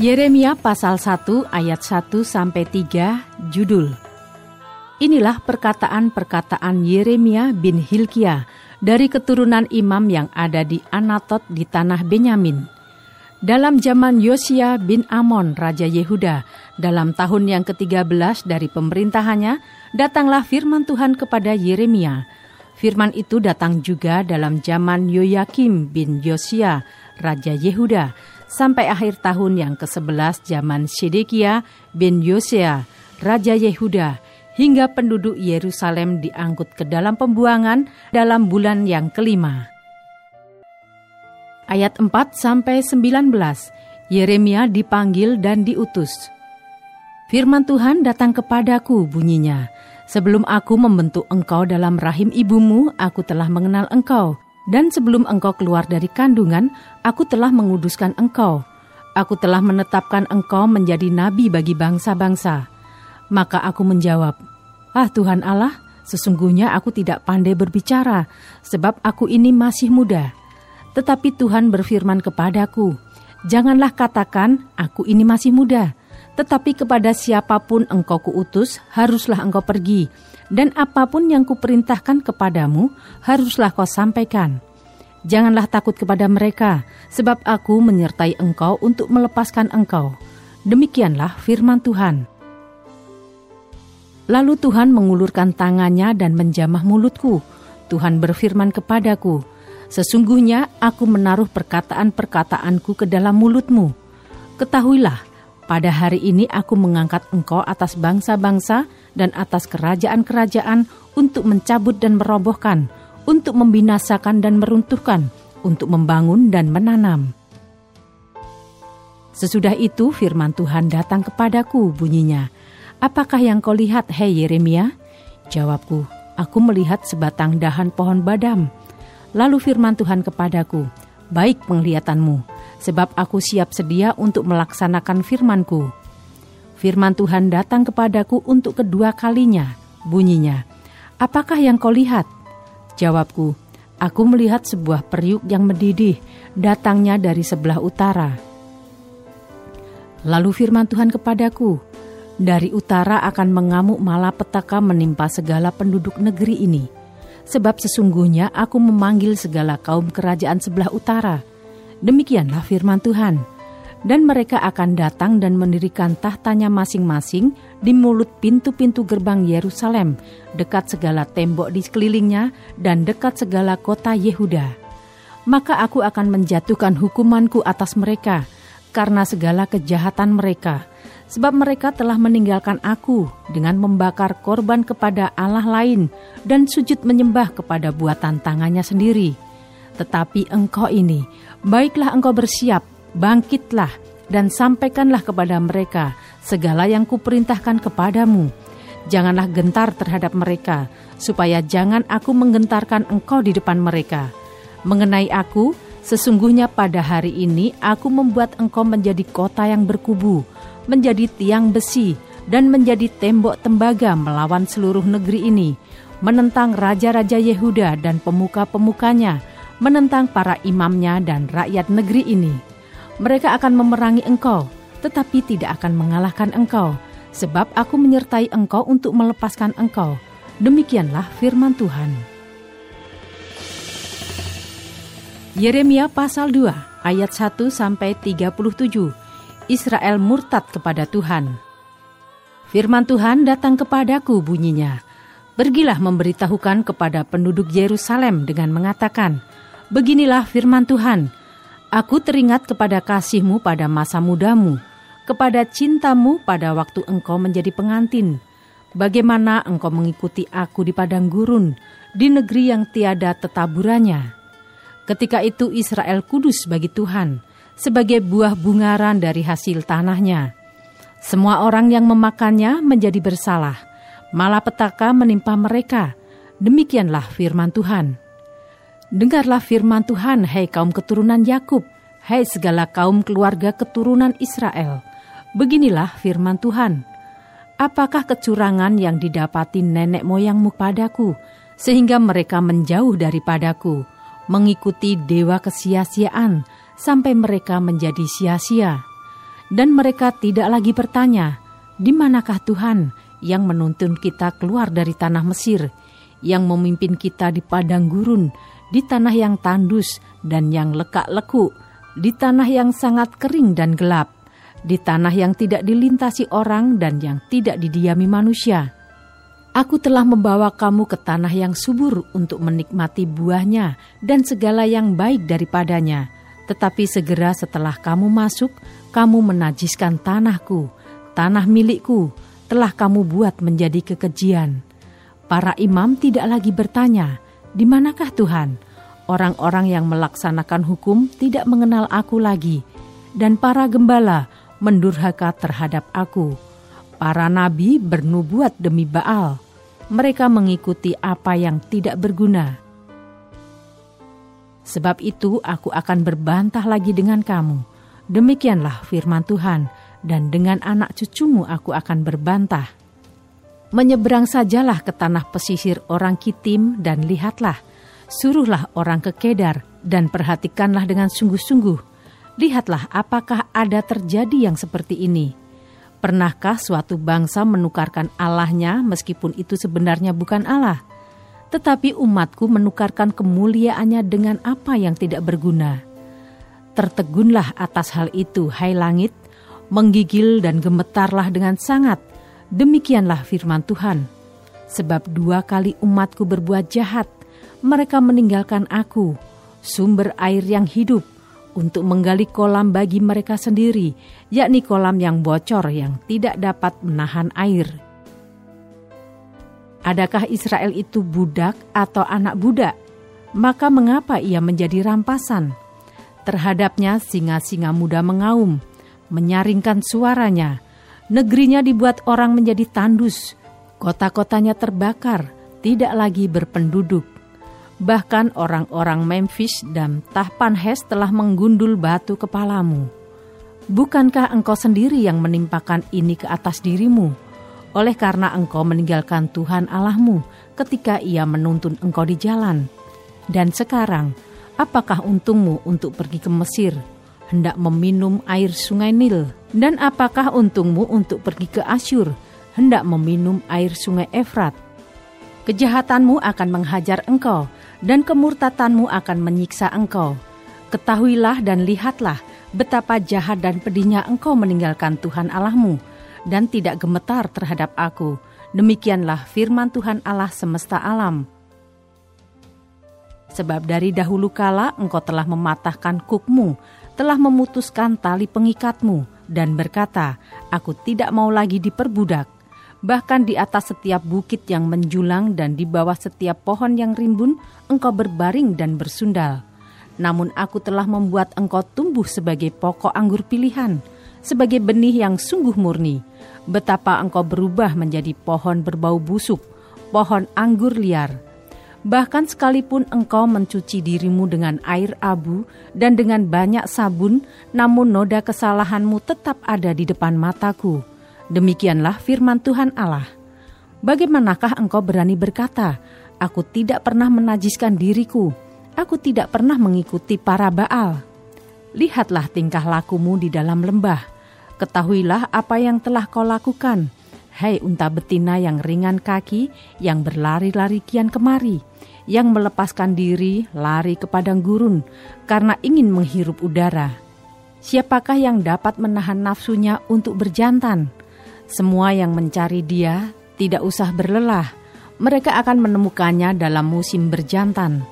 Yeremia pasal 1 ayat 1 sampai 3 judul Inilah perkataan-perkataan Yeremia bin Hilkia dari keturunan imam yang ada di Anatot di tanah Benyamin. Dalam zaman Yosia bin Amon, Raja Yehuda, dalam tahun yang ke-13 dari pemerintahannya, datanglah firman Tuhan kepada Yeremia. Firman itu datang juga dalam zaman Yoyakim bin Yosia, Raja Yehuda, sampai akhir tahun yang ke-11 zaman Sedekia bin Yosea, Raja Yehuda, hingga penduduk Yerusalem diangkut ke dalam pembuangan dalam bulan yang kelima. Ayat 4 sampai 19. Yeremia dipanggil dan diutus. Firman Tuhan datang kepadaku bunyinya. Sebelum aku membentuk engkau dalam rahim ibumu, aku telah mengenal engkau dan sebelum engkau keluar dari kandungan, aku telah menguduskan engkau. Aku telah menetapkan engkau menjadi nabi bagi bangsa-bangsa. Maka aku menjawab, Ah Tuhan Allah, sesungguhnya aku tidak pandai berbicara, sebab aku ini masih muda. Tetapi Tuhan berfirman kepadaku, Janganlah katakan, aku ini masih muda, tetapi kepada siapa pun engkau kuutus, haruslah engkau pergi, dan apa pun yang kuperintahkan kepadamu, haruslah kau sampaikan. Janganlah takut kepada mereka, sebab aku menyertai engkau untuk melepaskan engkau. Demikianlah firman Tuhan. Lalu Tuhan mengulurkan tangannya dan menjamah mulutku. Tuhan berfirman kepadaku, Sesungguhnya aku menaruh perkataan-perkataanku ke dalam mulutmu. Ketahuilah, pada hari ini aku mengangkat engkau atas bangsa-bangsa dan atas kerajaan-kerajaan untuk mencabut dan merobohkan, untuk membinasakan dan meruntuhkan, untuk membangun dan menanam. Sesudah itu firman Tuhan datang kepadaku bunyinya, Apakah yang kau lihat, hei Yeremia? Jawabku, aku melihat sebatang dahan pohon badam. Lalu firman Tuhan kepadaku, Baik penglihatanmu, sebab aku siap sedia untuk melaksanakan firmanku. Firman Tuhan datang kepadaku untuk kedua kalinya, bunyinya, Apakah yang kau lihat? Jawabku, Aku melihat sebuah periuk yang mendidih, datangnya dari sebelah utara. Lalu firman Tuhan kepadaku, dari utara akan mengamuk malapetaka menimpa segala penduduk negeri ini. Sebab sesungguhnya aku memanggil segala kaum kerajaan sebelah utara. Demikianlah firman Tuhan dan mereka akan datang dan mendirikan tahtanya masing-masing di mulut pintu-pintu gerbang Yerusalem, dekat segala tembok di sekelilingnya dan dekat segala kota Yehuda. Maka aku akan menjatuhkan hukumanku atas mereka karena segala kejahatan mereka, sebab mereka telah meninggalkan aku dengan membakar korban kepada Allah lain dan sujud menyembah kepada buatan tangannya sendiri. Tetapi engkau ini, baiklah engkau bersiap, bangkitlah, dan sampaikanlah kepada mereka segala yang kuperintahkan kepadamu. Janganlah gentar terhadap mereka, supaya jangan aku menggentarkan engkau di depan mereka. Mengenai aku, sesungguhnya pada hari ini aku membuat engkau menjadi kota yang berkubu, menjadi tiang besi, dan menjadi tembok tembaga melawan seluruh negeri ini, menentang raja-raja Yehuda dan pemuka-pemukanya, menentang para imamnya dan rakyat negeri ini mereka akan memerangi engkau, tetapi tidak akan mengalahkan engkau, sebab aku menyertai engkau untuk melepaskan engkau. Demikianlah firman Tuhan. Yeremia pasal 2 ayat 1 sampai 37. Israel murtad kepada Tuhan. Firman Tuhan datang kepadaku bunyinya. Pergilah memberitahukan kepada penduduk Yerusalem dengan mengatakan, Beginilah firman Tuhan, Aku teringat kepada kasihmu pada masa mudamu, kepada cintamu pada waktu engkau menjadi pengantin. Bagaimana engkau mengikuti aku di padang gurun, di negeri yang tiada tetaburannya. Ketika itu Israel kudus bagi Tuhan, sebagai buah bungaran dari hasil tanahnya. Semua orang yang memakannya menjadi bersalah, malapetaka menimpa mereka. Demikianlah firman Tuhan. Dengarlah firman Tuhan, hai kaum keturunan Yakub, hai segala kaum keluarga keturunan Israel. Beginilah firman Tuhan. Apakah kecurangan yang didapati nenek moyangmu padaku, sehingga mereka menjauh daripadaku, mengikuti dewa kesia-siaan, sampai mereka menjadi sia-sia. Dan mereka tidak lagi bertanya, di manakah Tuhan yang menuntun kita keluar dari tanah Mesir, yang memimpin kita di padang gurun, di tanah yang tandus dan yang lekak-leku, di tanah yang sangat kering dan gelap, di tanah yang tidak dilintasi orang dan yang tidak didiami manusia. Aku telah membawa kamu ke tanah yang subur untuk menikmati buahnya dan segala yang baik daripadanya tetapi segera setelah kamu masuk, kamu menajiskan tanahku, tanah milikku, telah kamu buat menjadi kekejian. Para imam tidak lagi bertanya, di manakah Tuhan? Orang-orang yang melaksanakan hukum tidak mengenal aku lagi, dan para gembala mendurhaka terhadap aku. Para nabi bernubuat demi Baal. Mereka mengikuti apa yang tidak berguna Sebab itu aku akan berbantah lagi dengan kamu. Demikianlah firman Tuhan, dan dengan anak cucumu aku akan berbantah. Menyeberang sajalah ke tanah pesisir orang Kitim dan lihatlah, suruhlah orang ke Kedar dan perhatikanlah dengan sungguh-sungguh. Lihatlah apakah ada terjadi yang seperti ini. Pernahkah suatu bangsa menukarkan Allahnya meskipun itu sebenarnya bukan Allah? tetapi umatku menukarkan kemuliaannya dengan apa yang tidak berguna. Tertegunlah atas hal itu, hai langit, menggigil dan gemetarlah dengan sangat. Demikianlah firman Tuhan. Sebab dua kali umatku berbuat jahat, mereka meninggalkan aku, sumber air yang hidup, untuk menggali kolam bagi mereka sendiri, yakni kolam yang bocor yang tidak dapat menahan air. Adakah Israel itu budak atau anak budak? Maka mengapa ia menjadi rampasan? Terhadapnya singa-singa muda mengaum, menyaringkan suaranya. Negerinya dibuat orang menjadi tandus, kota-kotanya terbakar, tidak lagi berpenduduk. Bahkan orang-orang Memphis dan Tahpanhes telah menggundul batu kepalamu. Bukankah engkau sendiri yang menimpakan ini ke atas dirimu?' oleh karena engkau meninggalkan Tuhan Allahmu ketika ia menuntun engkau di jalan. Dan sekarang, apakah untungmu untuk pergi ke Mesir, hendak meminum air sungai Nil? Dan apakah untungmu untuk pergi ke Asyur, hendak meminum air sungai Efrat? Kejahatanmu akan menghajar engkau, dan kemurtatanmu akan menyiksa engkau. Ketahuilah dan lihatlah betapa jahat dan pedihnya engkau meninggalkan Tuhan Allahmu, dan tidak gemetar terhadap aku. Demikianlah firman Tuhan Allah semesta alam. Sebab dari dahulu kala engkau telah mematahkan kukmu, telah memutuskan tali pengikatmu, dan berkata, Aku tidak mau lagi diperbudak. Bahkan di atas setiap bukit yang menjulang dan di bawah setiap pohon yang rimbun, engkau berbaring dan bersundal. Namun aku telah membuat engkau tumbuh sebagai pokok anggur pilihan, sebagai benih yang sungguh murni betapa engkau berubah menjadi pohon berbau busuk, pohon anggur liar. Bahkan sekalipun engkau mencuci dirimu dengan air abu dan dengan banyak sabun, namun noda kesalahanmu tetap ada di depan mataku. Demikianlah firman Tuhan Allah. Bagaimanakah engkau berani berkata, Aku tidak pernah menajiskan diriku, aku tidak pernah mengikuti para Baal. Lihatlah tingkah lakumu di dalam lembah, Ketahuilah apa yang telah kau lakukan. Hai unta betina yang ringan kaki, yang berlari-lari kian kemari, yang melepaskan diri lari ke padang gurun karena ingin menghirup udara. Siapakah yang dapat menahan nafsunya untuk berjantan? Semua yang mencari dia tidak usah berlelah. Mereka akan menemukannya dalam musim berjantan.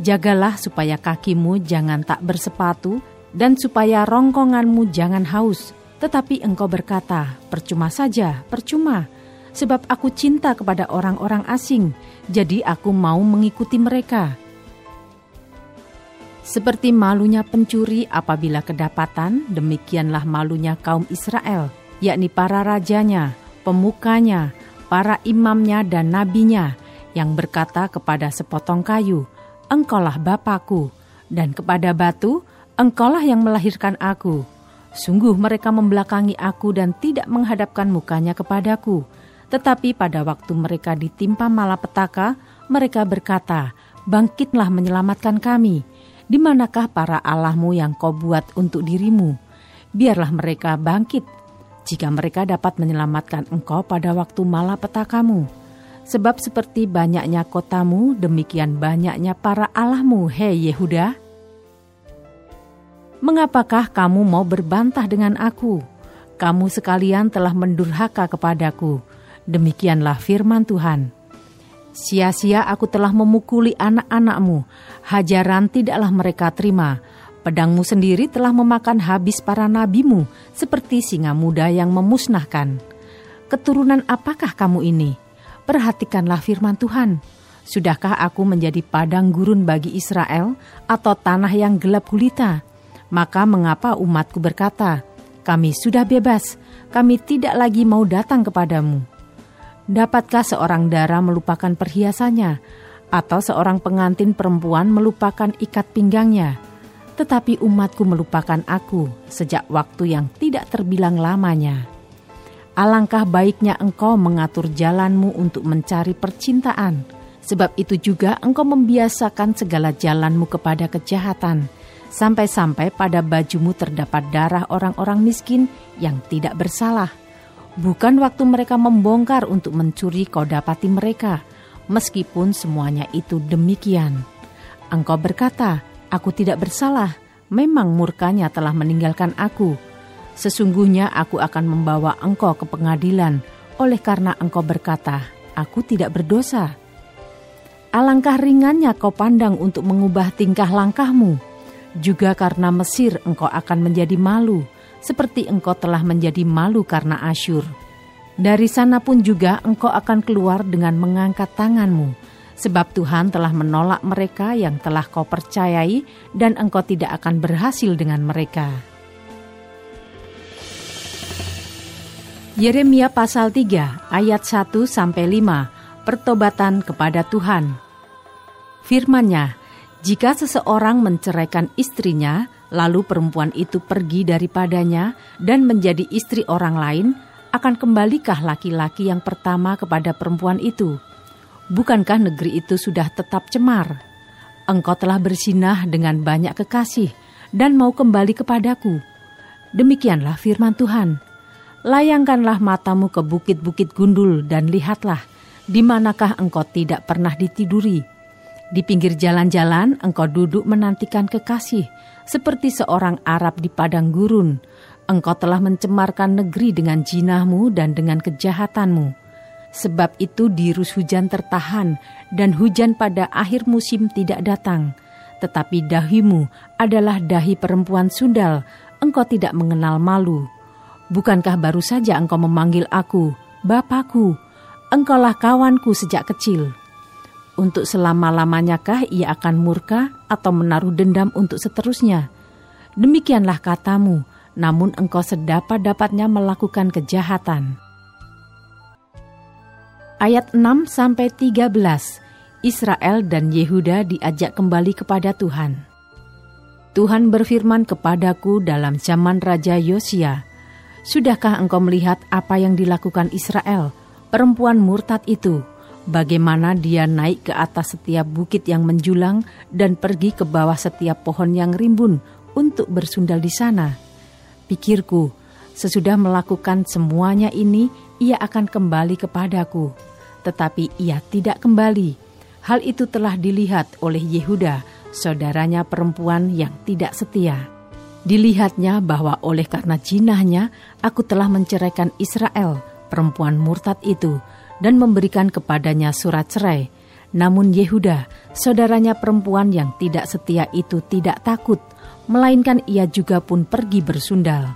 Jagalah supaya kakimu jangan tak bersepatu dan supaya rongkonganmu jangan haus tetapi engkau berkata, percuma saja, percuma, sebab aku cinta kepada orang-orang asing, jadi aku mau mengikuti mereka. Seperti malunya pencuri apabila kedapatan, demikianlah malunya kaum Israel, yakni para rajanya, pemukanya, para imamnya dan nabinya, yang berkata kepada sepotong kayu, Engkaulah Bapakku, dan kepada batu, Engkaulah yang melahirkan aku. Sungguh mereka membelakangi aku dan tidak menghadapkan mukanya kepadaku. Tetapi pada waktu mereka ditimpa malapetaka, mereka berkata, Bangkitlah menyelamatkan kami. Di manakah para Allahmu yang kau buat untuk dirimu? Biarlah mereka bangkit, jika mereka dapat menyelamatkan engkau pada waktu malapetakamu. Sebab seperti banyaknya kotamu, demikian banyaknya para Allahmu, hei Yehuda. Mengapakah kamu mau berbantah dengan aku? Kamu sekalian telah mendurhaka kepadaku. Demikianlah firman Tuhan. Sia-sia aku telah memukuli anak-anakmu, hajaran tidaklah mereka terima. Pedangmu sendiri telah memakan habis para nabimu, seperti singa muda yang memusnahkan. Keturunan apakah kamu ini? Perhatikanlah firman Tuhan. Sudahkah aku menjadi padang gurun bagi Israel, atau tanah yang gelap gulita? Maka mengapa umatku berkata, kami sudah bebas, kami tidak lagi mau datang kepadamu. Dapatkah seorang dara melupakan perhiasannya, atau seorang pengantin perempuan melupakan ikat pinggangnya? Tetapi umatku melupakan aku sejak waktu yang tidak terbilang lamanya. Alangkah baiknya engkau mengatur jalanmu untuk mencari percintaan, sebab itu juga engkau membiasakan segala jalanmu kepada kejahatan, sampai-sampai pada bajumu terdapat darah orang-orang miskin yang tidak bersalah Bukan waktu mereka membongkar untuk mencuri kau dapati mereka, meskipun semuanya itu demikian. Engkau berkata, aku tidak bersalah, memang murkanya telah meninggalkan aku. Sesungguhnya aku akan membawa engkau ke pengadilan, oleh karena engkau berkata, aku tidak berdosa. Alangkah ringannya kau pandang untuk mengubah tingkah langkahmu, juga karena Mesir engkau akan menjadi malu, seperti engkau telah menjadi malu karena Asyur. Dari sana pun juga engkau akan keluar dengan mengangkat tanganmu, sebab Tuhan telah menolak mereka yang telah kau percayai dan engkau tidak akan berhasil dengan mereka. Yeremia pasal 3 ayat 1 sampai 5 Pertobatan kepada Tuhan. Firman-Nya, jika seseorang menceraikan istrinya, lalu perempuan itu pergi daripadanya dan menjadi istri orang lain, akan kembalikah laki-laki yang pertama kepada perempuan itu? Bukankah negeri itu sudah tetap cemar? Engkau telah bersinah dengan banyak kekasih dan mau kembali kepadaku. Demikianlah firman Tuhan. Layangkanlah matamu ke bukit-bukit gundul dan lihatlah, di manakah engkau tidak pernah ditiduri. Di pinggir jalan-jalan engkau duduk menantikan kekasih, seperti seorang Arab di padang gurun. Engkau telah mencemarkan negeri dengan jinahmu dan dengan kejahatanmu. Sebab itu dirus hujan tertahan dan hujan pada akhir musim tidak datang. Tetapi dahimu adalah dahi perempuan sundal, engkau tidak mengenal malu. Bukankah baru saja engkau memanggil aku, Bapakku, engkaulah kawanku sejak kecil.' Untuk selama-lamanyakah ia akan murka atau menaruh dendam untuk seterusnya? Demikianlah katamu, namun engkau sedapat-dapatnya melakukan kejahatan. Ayat 6 sampai 13. Israel dan Yehuda diajak kembali kepada Tuhan. Tuhan berfirman kepadaku dalam zaman Raja Yosia, Sudahkah engkau melihat apa yang dilakukan Israel, perempuan murtad itu?' Bagaimana dia naik ke atas setiap bukit yang menjulang dan pergi ke bawah setiap pohon yang rimbun untuk bersundal di sana. Pikirku, sesudah melakukan semuanya ini, ia akan kembali kepadaku. Tetapi ia tidak kembali. Hal itu telah dilihat oleh Yehuda, saudaranya perempuan yang tidak setia. Dilihatnya bahwa oleh karena jinahnya, aku telah menceraikan Israel, perempuan murtad itu, dan memberikan kepadanya surat cerai. Namun Yehuda, saudaranya perempuan yang tidak setia itu tidak takut, melainkan ia juga pun pergi bersundal.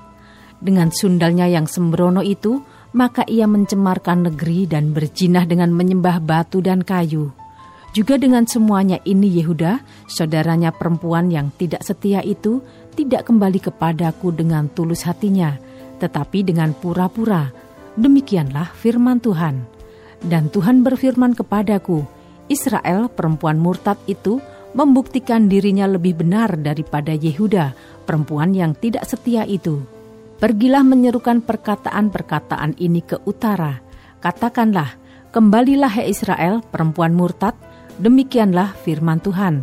Dengan sundalnya yang sembrono itu, maka ia mencemarkan negeri dan berjinah dengan menyembah batu dan kayu. Juga dengan semuanya ini Yehuda, saudaranya perempuan yang tidak setia itu tidak kembali kepadaku dengan tulus hatinya, tetapi dengan pura-pura. Demikianlah firman Tuhan. Dan Tuhan berfirman kepadaku, Israel perempuan murtad itu membuktikan dirinya lebih benar daripada Yehuda, perempuan yang tidak setia itu. Pergilah menyerukan perkataan-perkataan ini ke utara. Katakanlah, kembalilah hai Israel, perempuan murtad, Demikianlah firman Tuhan.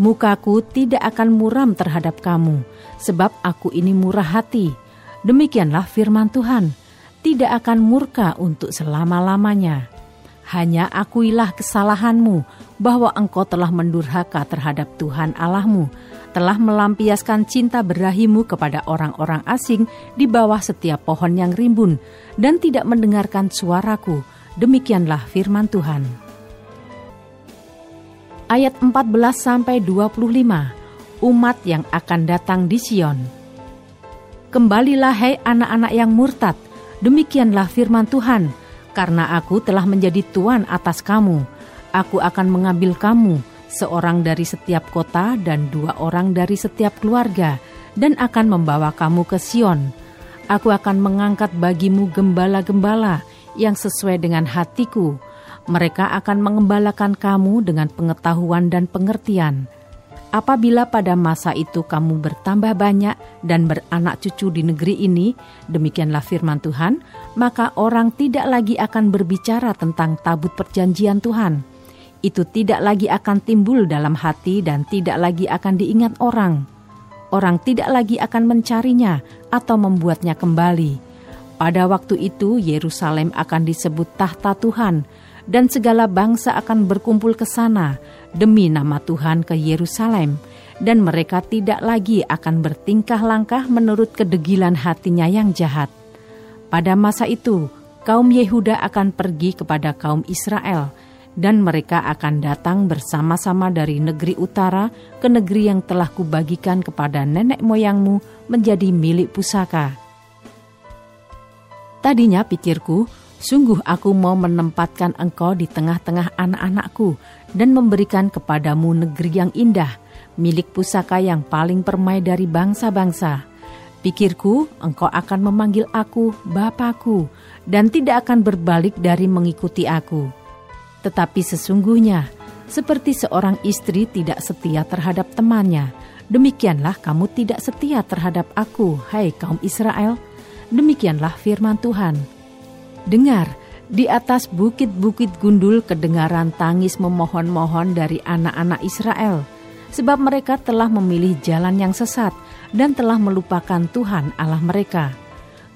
Mukaku tidak akan muram terhadap kamu, sebab aku ini murah hati. Demikianlah firman Tuhan. Tidak akan murka untuk selama-lamanya. Hanya akuilah kesalahanmu bahwa engkau telah mendurhaka terhadap Tuhan Allahmu, telah melampiaskan cinta berahimu kepada orang-orang asing di bawah setiap pohon yang rimbun, dan tidak mendengarkan suaraku. Demikianlah firman Tuhan ayat 14 sampai 25. Umat yang akan datang di Sion. Kembalilah hai anak-anak yang murtad, demikianlah firman Tuhan, karena aku telah menjadi tuan atas kamu. Aku akan mengambil kamu, seorang dari setiap kota dan dua orang dari setiap keluarga, dan akan membawa kamu ke Sion. Aku akan mengangkat bagimu gembala-gembala yang sesuai dengan hatiku, mereka akan mengembalakan kamu dengan pengetahuan dan pengertian. Apabila pada masa itu kamu bertambah banyak dan beranak cucu di negeri ini, demikianlah firman Tuhan, maka orang tidak lagi akan berbicara tentang tabut perjanjian Tuhan. Itu tidak lagi akan timbul dalam hati dan tidak lagi akan diingat orang. Orang tidak lagi akan mencarinya atau membuatnya kembali. Pada waktu itu Yerusalem akan disebut tahta Tuhan, dan segala bangsa akan berkumpul ke sana demi nama Tuhan ke Yerusalem, dan mereka tidak lagi akan bertingkah langkah menurut kedegilan hatinya yang jahat. Pada masa itu, kaum Yehuda akan pergi kepada kaum Israel, dan mereka akan datang bersama-sama dari negeri utara ke negeri yang telah kubagikan kepada nenek moyangmu menjadi milik pusaka. Tadinya pikirku, Sungguh aku mau menempatkan engkau di tengah-tengah anak-anakku dan memberikan kepadamu negeri yang indah, milik pusaka yang paling permai dari bangsa-bangsa. Pikirku, engkau akan memanggil aku Bapakku dan tidak akan berbalik dari mengikuti aku. Tetapi sesungguhnya, seperti seorang istri tidak setia terhadap temannya, demikianlah kamu tidak setia terhadap aku, hai kaum Israel. Demikianlah firman Tuhan Dengar, di atas bukit-bukit gundul kedengaran tangis memohon-mohon dari anak-anak Israel, sebab mereka telah memilih jalan yang sesat dan telah melupakan Tuhan Allah mereka.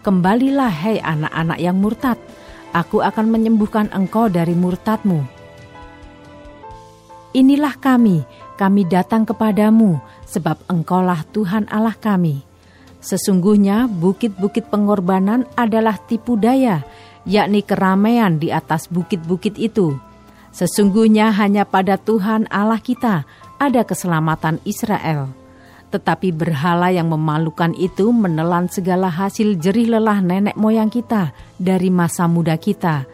Kembalilah hai anak-anak yang murtad, aku akan menyembuhkan engkau dari murtadmu. Inilah kami, kami datang kepadamu, sebab engkaulah Tuhan Allah kami. Sesungguhnya bukit-bukit pengorbanan adalah tipu daya yakni keramaian di atas bukit-bukit itu. Sesungguhnya hanya pada Tuhan Allah kita ada keselamatan Israel. Tetapi berhala yang memalukan itu menelan segala hasil jerih lelah nenek moyang kita dari masa muda kita,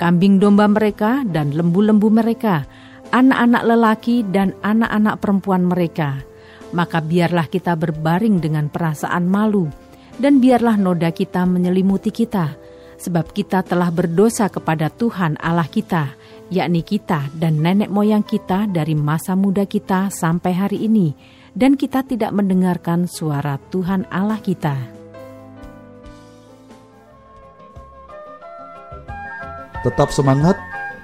kambing domba mereka dan lembu-lembu mereka, anak-anak lelaki dan anak-anak perempuan mereka. Maka biarlah kita berbaring dengan perasaan malu, dan biarlah noda kita menyelimuti kita, sebab kita telah berdosa kepada Tuhan Allah kita, yakni kita dan nenek moyang kita dari masa muda kita sampai hari ini, dan kita tidak mendengarkan suara Tuhan Allah kita. Tetap semangat,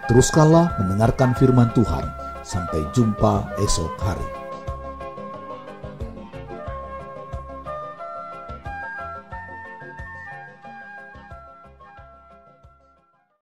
teruskanlah mendengarkan firman Tuhan. Sampai jumpa esok hari.